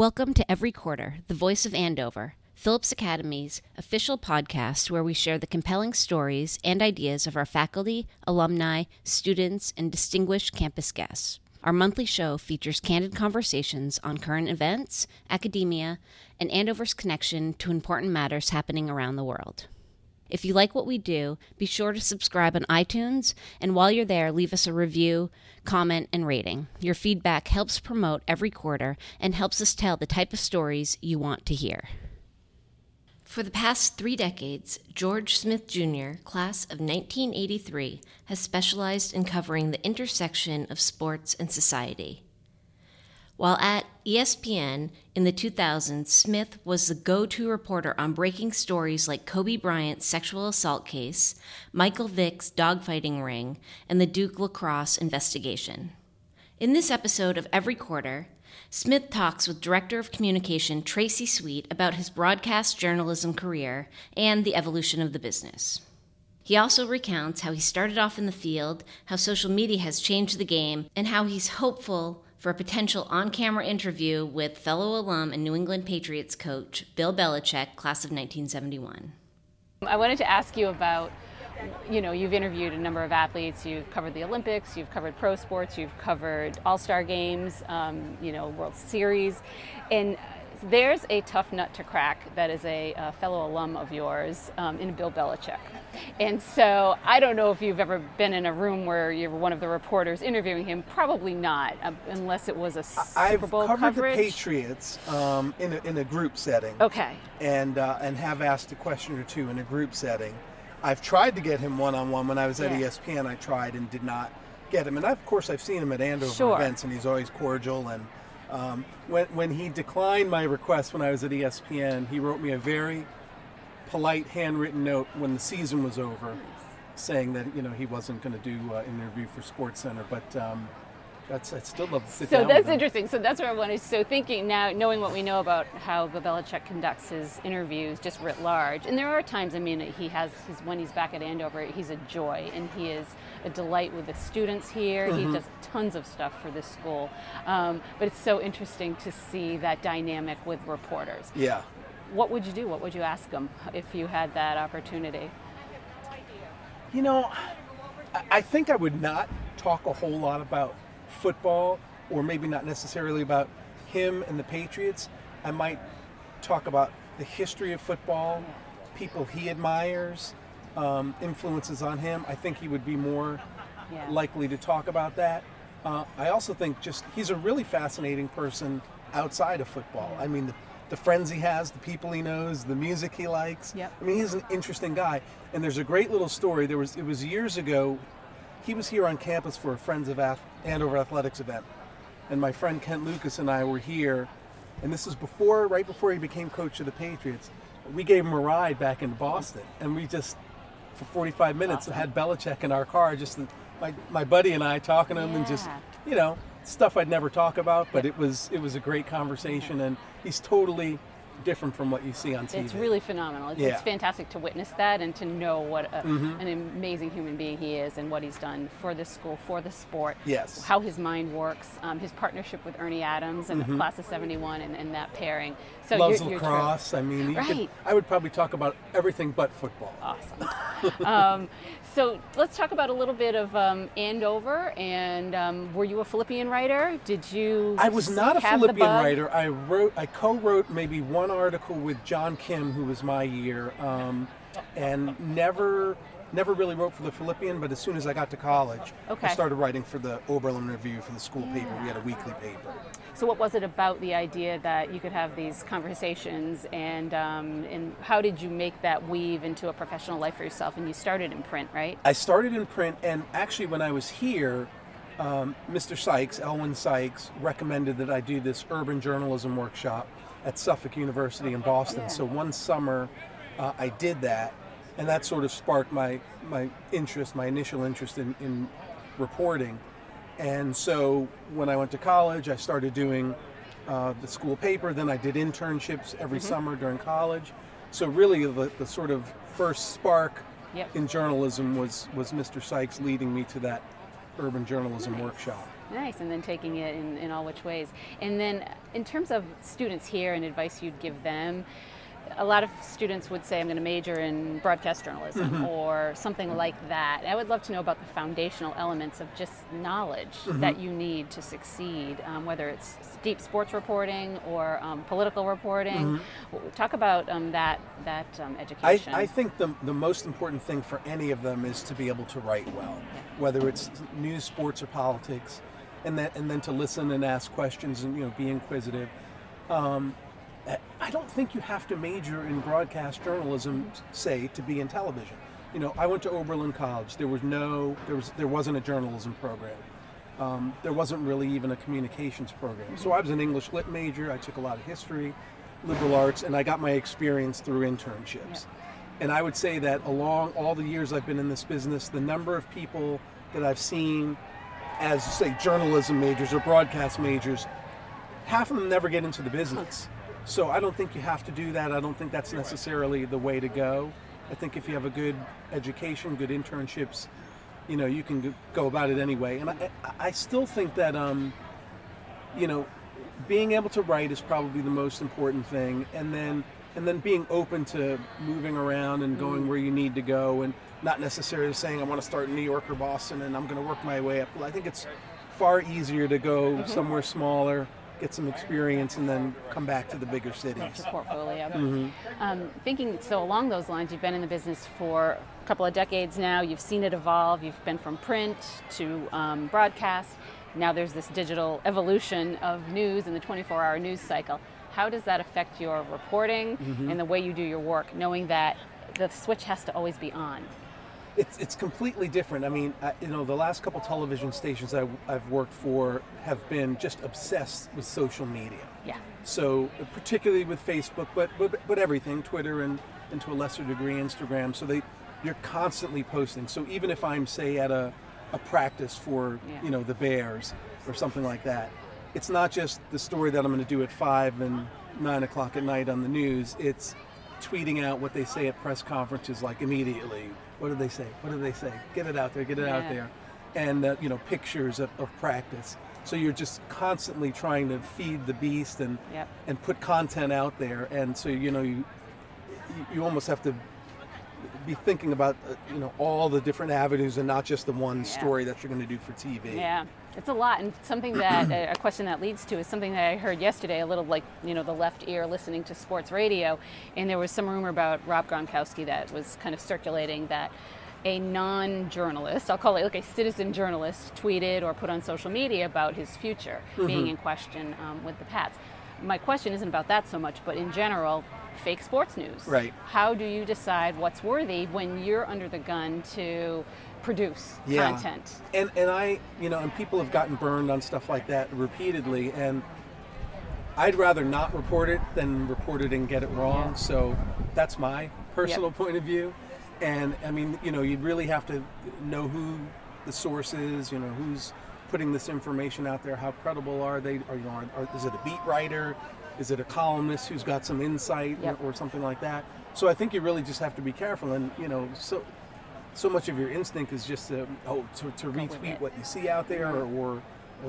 Welcome to Every Quarter, the voice of Andover, Phillips Academy's official podcast where we share the compelling stories and ideas of our faculty, alumni, students, and distinguished campus guests. Our monthly show features candid conversations on current events, academia, and Andover's connection to important matters happening around the world. If you like what we do, be sure to subscribe on iTunes, and while you're there, leave us a review, comment, and rating. Your feedback helps promote every quarter and helps us tell the type of stories you want to hear. For the past three decades, George Smith Jr., class of 1983, has specialized in covering the intersection of sports and society. While at ESPN in the 2000s, Smith was the go to reporter on breaking stories like Kobe Bryant's sexual assault case, Michael Vick's dogfighting ring, and the Duke lacrosse investigation. In this episode of Every Quarter, Smith talks with Director of Communication Tracy Sweet about his broadcast journalism career and the evolution of the business. He also recounts how he started off in the field, how social media has changed the game, and how he's hopeful for a potential on camera interview with fellow alum and New England Patriots coach Bill Belichick, class of 1971. I wanted to ask you about you know, you've interviewed a number of athletes. You've covered the Olympics. You've covered pro sports. You've covered All Star games. Um, you know, World Series, and there's a tough nut to crack that is a, a fellow alum of yours um, in Bill Belichick. And so I don't know if you've ever been in a room where you're one of the reporters interviewing him. Probably not, um, unless it was a Super Bowl I've covered coverage. the Patriots um, in, a, in a group setting. Okay. And uh, and have asked a question or two in a group setting. I've tried to get him one on one when I was at Yeah. ESPN. I tried and did not get him. And of course, I've seen him at Andover Sure. events, and he's always cordial. And um, when when he declined my request when I was at ESPN, he wrote me a very polite handwritten note when the season was over, saying that you know he wasn't going to do uh, an interview for SportsCenter. But um, that's I'd still love to sit So down. that's interesting. So that's what I wanted. To so thinking now, knowing what we know about how Belichick conducts his interviews, just writ large, and there are times. I mean, he has his when he's back at Andover, he's a joy, and he is a delight with the students here. He does tons of stuff for this school, um, but it's so interesting to see that dynamic with reporters. Yeah. What would you do? What would you ask them if you had that opportunity? You know, I- I think I would not talk a whole lot about football, or maybe not necessarily about him and the Patriots. I might talk about the history of football, people he admires, um, influences on him. I think he would be more Yeah. likely to talk about that. Uh, I also think just he's a really fascinating person outside of football. I mean, the, the friends he has, the people he knows, the music he likes. Yep. I mean, he's an interesting guy. And there's a great little story. There was it was years ago. He was here on campus for a Friends of Ath- Andover Athletics event, and my friend Kent Lucas and I were here. And this was before, right before he became coach of the Patriots. We gave him a ride back into Boston, and we just for 45 minutes had Belichick in our car, just my my buddy and I talking to him, and just you know stuff I'd never talk about, but it was it was a great conversation, and he's totally different from what you see on TV. It's really phenomenal. It's, it's Yeah. Mm-hmm. fantastic to witness that and to know what a, an amazing human being he is and what he's done for this school, for the sport. Yes. How his mind works, um, his partnership with Ernie Adams and the class of 71 and, and that pairing. So Mm-hmm. Loves you're, you're lacrosse. I mean, you could, Right. I would probably talk about everything but football. Awesome. um, so let's talk about a little bit of um, Andover. And um, were you a Philippian writer? Did you? I was not a Philippian writer. I wrote, I co-wrote maybe one article with John Kim, who was my year, um, and never, never really wrote for the Philippian. But as soon as I got to college, Okay. I started writing for the Oberlin Review for the school paper. We had a weekly paper. So, what was it about the idea that you could have these conversations, and um, and how did you make that weave into a professional life for yourself? And you started in print, right? I started in print, and actually, when I was here, um, Mr. Sykes, Elwin Sykes, recommended that I do this urban journalism workshop at Suffolk University in Boston. Yeah. So one summer, uh, I did that, and that sort of sparked my my interest, my initial interest in, in reporting. And so when I went to college, I started doing uh, the school paper. Then I did internships every summer during college. So really, the, the sort of first spark Yep. in journalism was was Mr. Sykes leading me to that urban journalism workshop. Nice, and then taking it in, in all which ways. And then, in terms of students here and advice you'd give them, a lot of students would say, I'm going to major in broadcast journalism Mm-hmm. or something like that. I would love to know about the foundational elements of just knowledge Mm-hmm. that you need to succeed, um, whether it's deep sports reporting or um, political reporting. W- Talk about um, that, that um, Mm-hmm. I, education. I think the, the most important thing for any of them is to be able to write well, whether it's news, sports, or politics, and then and then to listen and ask questions and you know be inquisitive. Um, I don't think you have to major in broadcast journalism, say, to be in television. You know, I went to Oberlin College. There was no, there was, there wasn't a journalism program. Um, there wasn't really even a communications program. So I was an English lit major. I took a lot of history, liberal arts, and I got my experience through internships. And I would say that along all the years I've been in this business, the number of people that I've seen as, say, journalism majors or broadcast majors, half of them never get into the business. So I don't think you have to do that. I don't think that's necessarily the way to go. I think if you have a good education, good internships, you know, you can go- about it anyway. And I, I- still think that, um, you know, being able to write is probably the most important thing, and then and then being open to moving around and going where you need to go, and not necessarily saying I want to start in New York or Boston and I'm going to work my way up. Well, I think it's far easier to go somewhere smaller, get some experience, and then come back to the bigger cities. your portfolio. Mm-hmm. Um, thinking so along those lines, you've been in the business for a couple of decades now. You've seen it evolve. You've been from print to um, broadcast. Now there's this digital evolution of news and the 24-hour news cycle. How does that affect your reporting Mm-hmm. and the way you do your work, knowing that the switch has to always be on? It's, it's completely different. I mean, I, you know, the last couple television stations I, I've worked for have been just obsessed with social media. Yeah. So particularly with Facebook, but but, but everything, Twitter and, and to a lesser degree Instagram. So they you're constantly posting. So even if I'm say at a, a practice for Yeah. you know the Bears or something like that, it's not just the story that I'm going to do at five and nine o'clock at night on the news. It's tweeting out what they say at press conferences like immediately. What do they say? What do they say? Get it out there. Get it out there. And uh, you know pictures of, of practice. So you're just constantly trying to feed the beast and Yep. and put content out there. And so you know you- you almost have to be thinking about uh, you know all the different avenues and not just the one story that you're going to do for TV. Yeah, it's a lot, and something that a question that leads to is something that I heard yesterday. A little like you know the left ear listening to sports radio, and there was some rumor about Rob Gronkowski that was kind of circulating that a non-journalist, I'll call it like a citizen journalist, tweeted or put on social media about his future being in question um, with the Pats. My question isn't about that so much, but in general, fake sports news. Right. How do you decide what's worthy when you're under the gun to produce Yeah. content? And and I you know and people have gotten burned on stuff like that repeatedly and. I'd rather not report it than report it and get it wrong. Yeah. So that's my personal point of view. And I mean, you know, you really have to know who the source is. You know, who's putting this information out there. How credible are they? Are you know, are, is it a beat writer? Is it a columnist who's got some insight Yep. or, or something like that? So I think you really just have to be careful. And you know, so so much of your instinct is just to oh to, to retweet what you see out there or, or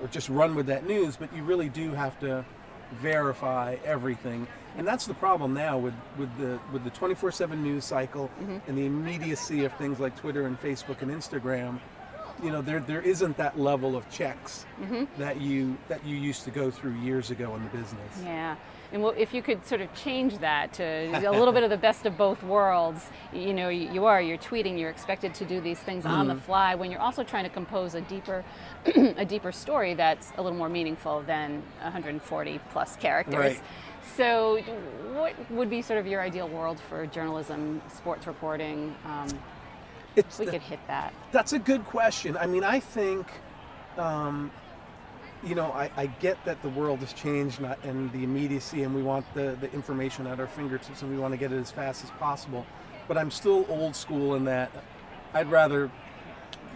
or just run with that news. But you really do have to verify everything. And that's the problem now with, with the with the 24/7 news cycle Mm-hmm. and the immediacy of things like Twitter and Facebook and Instagram. You know, there there isn't that level of checks Mm-hmm. that you that you used to go through years ago in the business. Yeah. And well, if you could sort of change that to a little bit of the best of both worlds, you know, you, are, you're tweeting, you're expected to do these things on Mm-hmm. the fly when you're also trying to compose a deeper, a deeper story that's a little more meaningful than 140 plus characters. Right. So, what would be sort of your ideal world for journalism, sports reporting? Um, It's we could hit that. That's a good question. I mean, I think, um, you know, I, I get that the world has changed not, and the immediacy, and we want the, the information at our fingertips, and we want to get it as fast as possible. But I'm still old school in that I'd rather,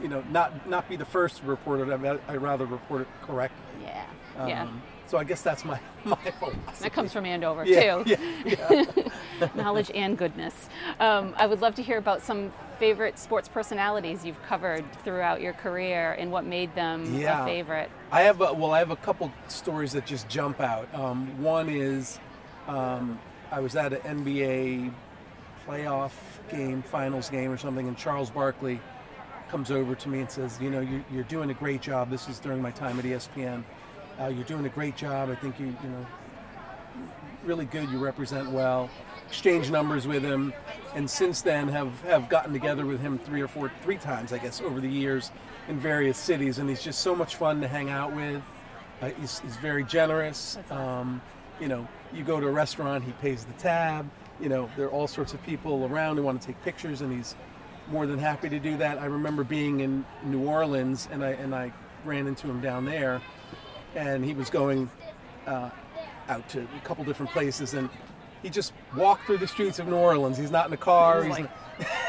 you know, not not be the first to report it. I'd, I'd rather report it correctly. Yeah. yeah. So I guess that's my my philosophy. That comes from Yeah, Andover too. yeah, knowledge and goodness. Um, I would love to hear about some favorite sports personalities you've covered throughout your career and what made them Yeah. a favorite? I have a, well, I have a couple stories that just jump out. Um, one is um, I was at an NBA playoff game, finals game or something, and Charles Barkley comes over to me and says, "You know, you're, you're doing a great job. This is during my time at ESPN. Uh, you're doing a great job. I think you, you know, really good. You represent well. Exchange numbers with him, and since then have have gotten together with him three or four, three times, I guess, over the years in various cities. And he's just so much fun to hang out with. Uh, he's, he's very generous. Um, you know, you go to a restaurant, he pays the tab. You know, there are all sorts of people around who want to take pictures, and he's more than happy to do that. I remember being in New Orleans, and I and I ran into him down there, and he was going uh, out to a couple different places, and he just walked through the streets of New Orleans. He's not in a car, He's he's like-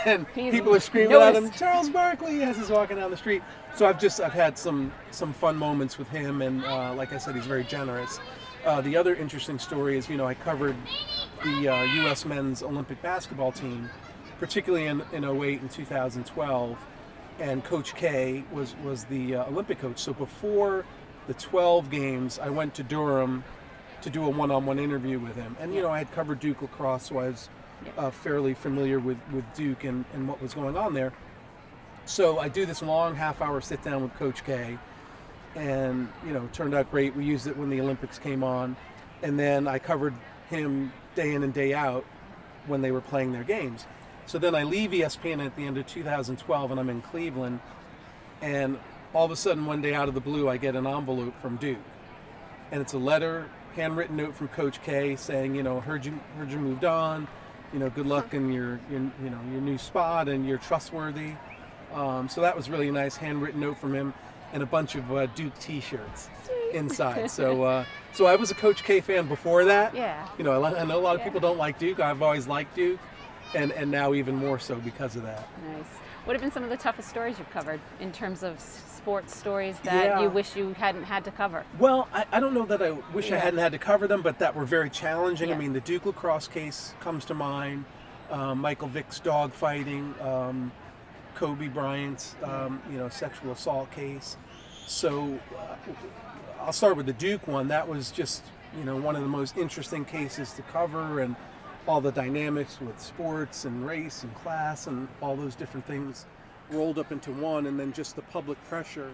and He's people are screaming at him. Charles Barkley, as he's walking down the street. So I've just I've had some some fun moments with him, and uh, like I said, he's very generous. Uh, the other interesting story is, you know, I covered the uh, U.S. men's Olympic basketball team, particularly in, in 08 and 2012, and Coach K was was the uh, Olympic coach. So before the 12 games, I went to Durham to do a one-on-one interview with him, and you know, I had covered Duke lacrosse, so I was uh, fairly familiar with, with Duke and, and what was going on there. So I do this long half-hour sit-down with Coach K, and you know, it turned out great. We used it when the Olympics came on, and then I covered him day in and day out when they were playing their games. So then I leave ESPN at the end of 2012, and I'm in Cleveland, and all of a sudden one day out of the blue, I get an envelope from Duke, and it's a letter, handwritten note from Coach K saying, you know, heard you heard you moved on, you know, good luck in your, your you know your new spot, and you're trustworthy. Um, so that was really a nice, handwritten note from him, and a bunch of uh, Duke T-shirts inside. so uh, so I was a Coach K fan before that. Yeah. You know, I, I know a lot of Yeah. people don't like Duke. I've always liked Duke, and and now even more so because of that. Nice. What have been some of the toughest stories you've covered in terms of sports stories that Yeah. you wish you hadn't had to cover? Well, I, I don't know that I wish I hadn't had to cover them, but that were very challenging. Yeah. I mean, the Duke lacrosse case comes to mind. Um, Michael Vick's dog fighting, um, Kobe Bryant's um, you know sexual assault case. So uh, I'll start with the Duke one. That was just you know one of the most interesting cases to cover, and all the dynamics with sports and race and class and all those different things rolled up into one, and then just the public pressure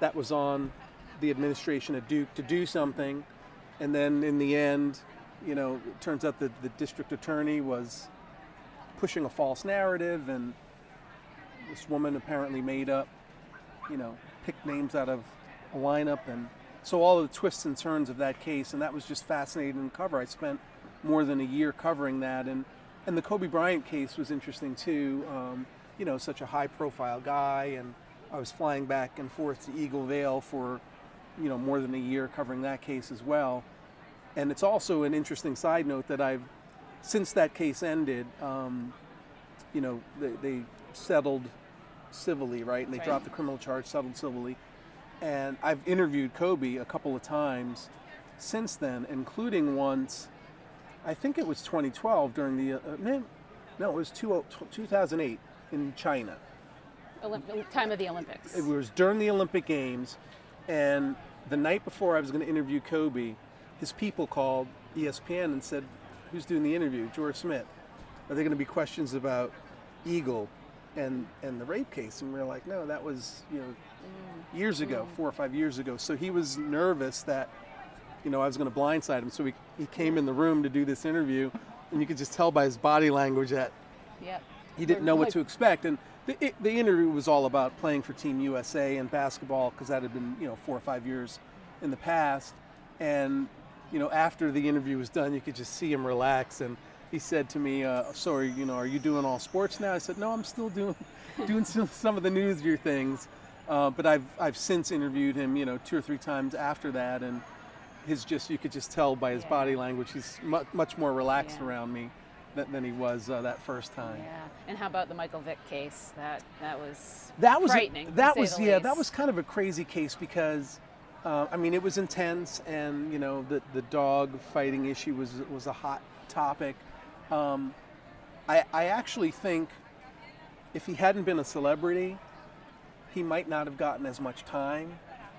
that was on the administration at Duke to do something, and then in the end, you know, it turns out that the district attorney was pushing a false narrative, and this woman apparently made up, you know, picked names out of a lineup, and so all the twists and turns of that case, and that was just fascinating to cover. I spent more than a year covering that, and and the Kobe Bryant case was interesting too. Um, you know, such a high-profile guy, and I was flying back and forth to Eagle Vale for, you know, more than a year covering that case as well. And it's also an interesting side note that I've, since that case ended, um, you know, they, they settled civilly, right? And they Right. dropped the criminal charge, settled civilly. And I've interviewed Kobe a couple of times since then, including once, I think it was 2012 during the, uh, uh no, no, it was two, 2008 in China. Olymp- time of the Olympics. It was during the Olympic Games, and the night before I was going to interview Kobe, his people called ESPN and said, "Who's doing the interview? George Smith. Are there going to be questions about Eagle and and the rape case?" And we are like, "No, that was you know mm. years ago, mm. four or five years ago." So he was nervous that you know I was going to blindside him. So he he came in the room to do this interview, and you could just tell by his body language that Yep. he didn't know what to expect. And the, it, the interview was all about playing for Team USA and basketball because that had been, you know, four or five years in the past. And, you know, after the interview was done, you could just see him relax. And he said to me, uh, "So, are, you know, are you doing all sports now?" I said, "No, I'm still doing doing some, some of the newsview things." Uh, but I've I've since interviewed him, you know, two or three times after that, and his just you could just tell by his Yeah. body language, he's much much more relaxed Yeah. around me than, than he was uh, that first time. Yeah. And how about the Michael Vick case? That that was that was a- frightening. to that was yeah least. that was kind of a crazy case because uh, I mean it was intense and you know the the dog fighting issue was was a hot topic. Um, I I actually think if he hadn't been a celebrity, he might not have gotten as much time.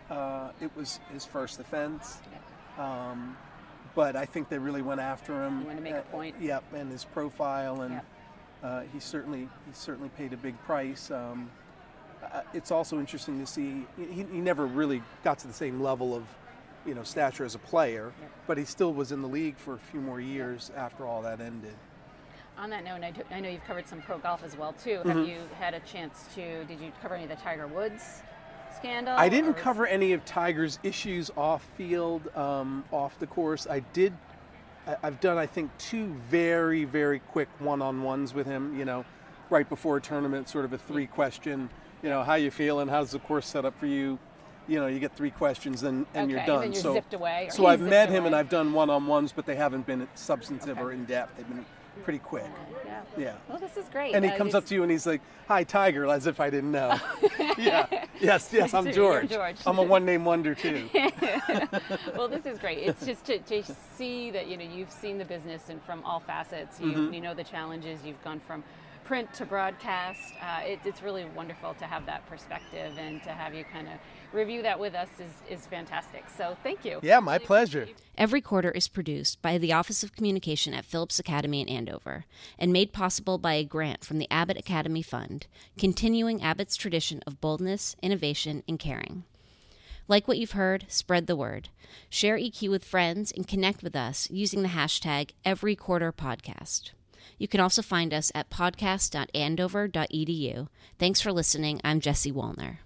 Uh, it was his first offense. Um, but I think they really went after him. You want to make a Uh, point. Yep, and his profile, and Yep. uh, he certainly he certainly paid a big price. Um, uh, it's also interesting to see he, he never really got to the same level of you know stature as a player, Yep. but he still was in the league for a few more years after all that ended. On that note, I, do- I know you've covered some pro golf as well too. Mm-hmm. Have you had a chance to? Did you cover any of the Tiger Woods scandal? I didn't cover any of Tiger's issues off field, um, off the course. I did. I- I've done, I think, two very, very quick one-on-ones with him. You know, right before a tournament, sort of a three-question. You know, how you feeling? How's the course set up for you? You know, you get three questions, and, and you're Okay, done. then you're so, zipped away, so I've met zipped him, and. I've done one-on-ones, but they haven't been substantive Okay. or in depth. They've been pretty quick. Yeah. Yeah. Well, this is great. And he Uh, comes up to you and he's like, "Hi, Tiger," as if I didn't know. yeah. Yes. Yes. I'm George. George. I'm a one-name wonder too. well, this is great. It's just to, to see that you know you've seen the business and from all facets. You, Mm-hmm. you know the challenges. You've gone from print to broadcast. Uh, it, it's really wonderful to have that perspective and to have you kind of review that with us is, is fantastic. So thank you. Yeah, my pleasure. Every quarter is produced by the Office of Communication at Phillips Academy in Andover and made possible by a grant from the Abbott Academy Fund, continuing Abbott's tradition of boldness, innovation, and caring. Like what you've heard, spread the word. Share EQ with friends and connect with us using the hashtag EveryQuarterPodcast. You can also find us at podcast.andover.edu. Thanks for listening. I'm Jesse Wallner.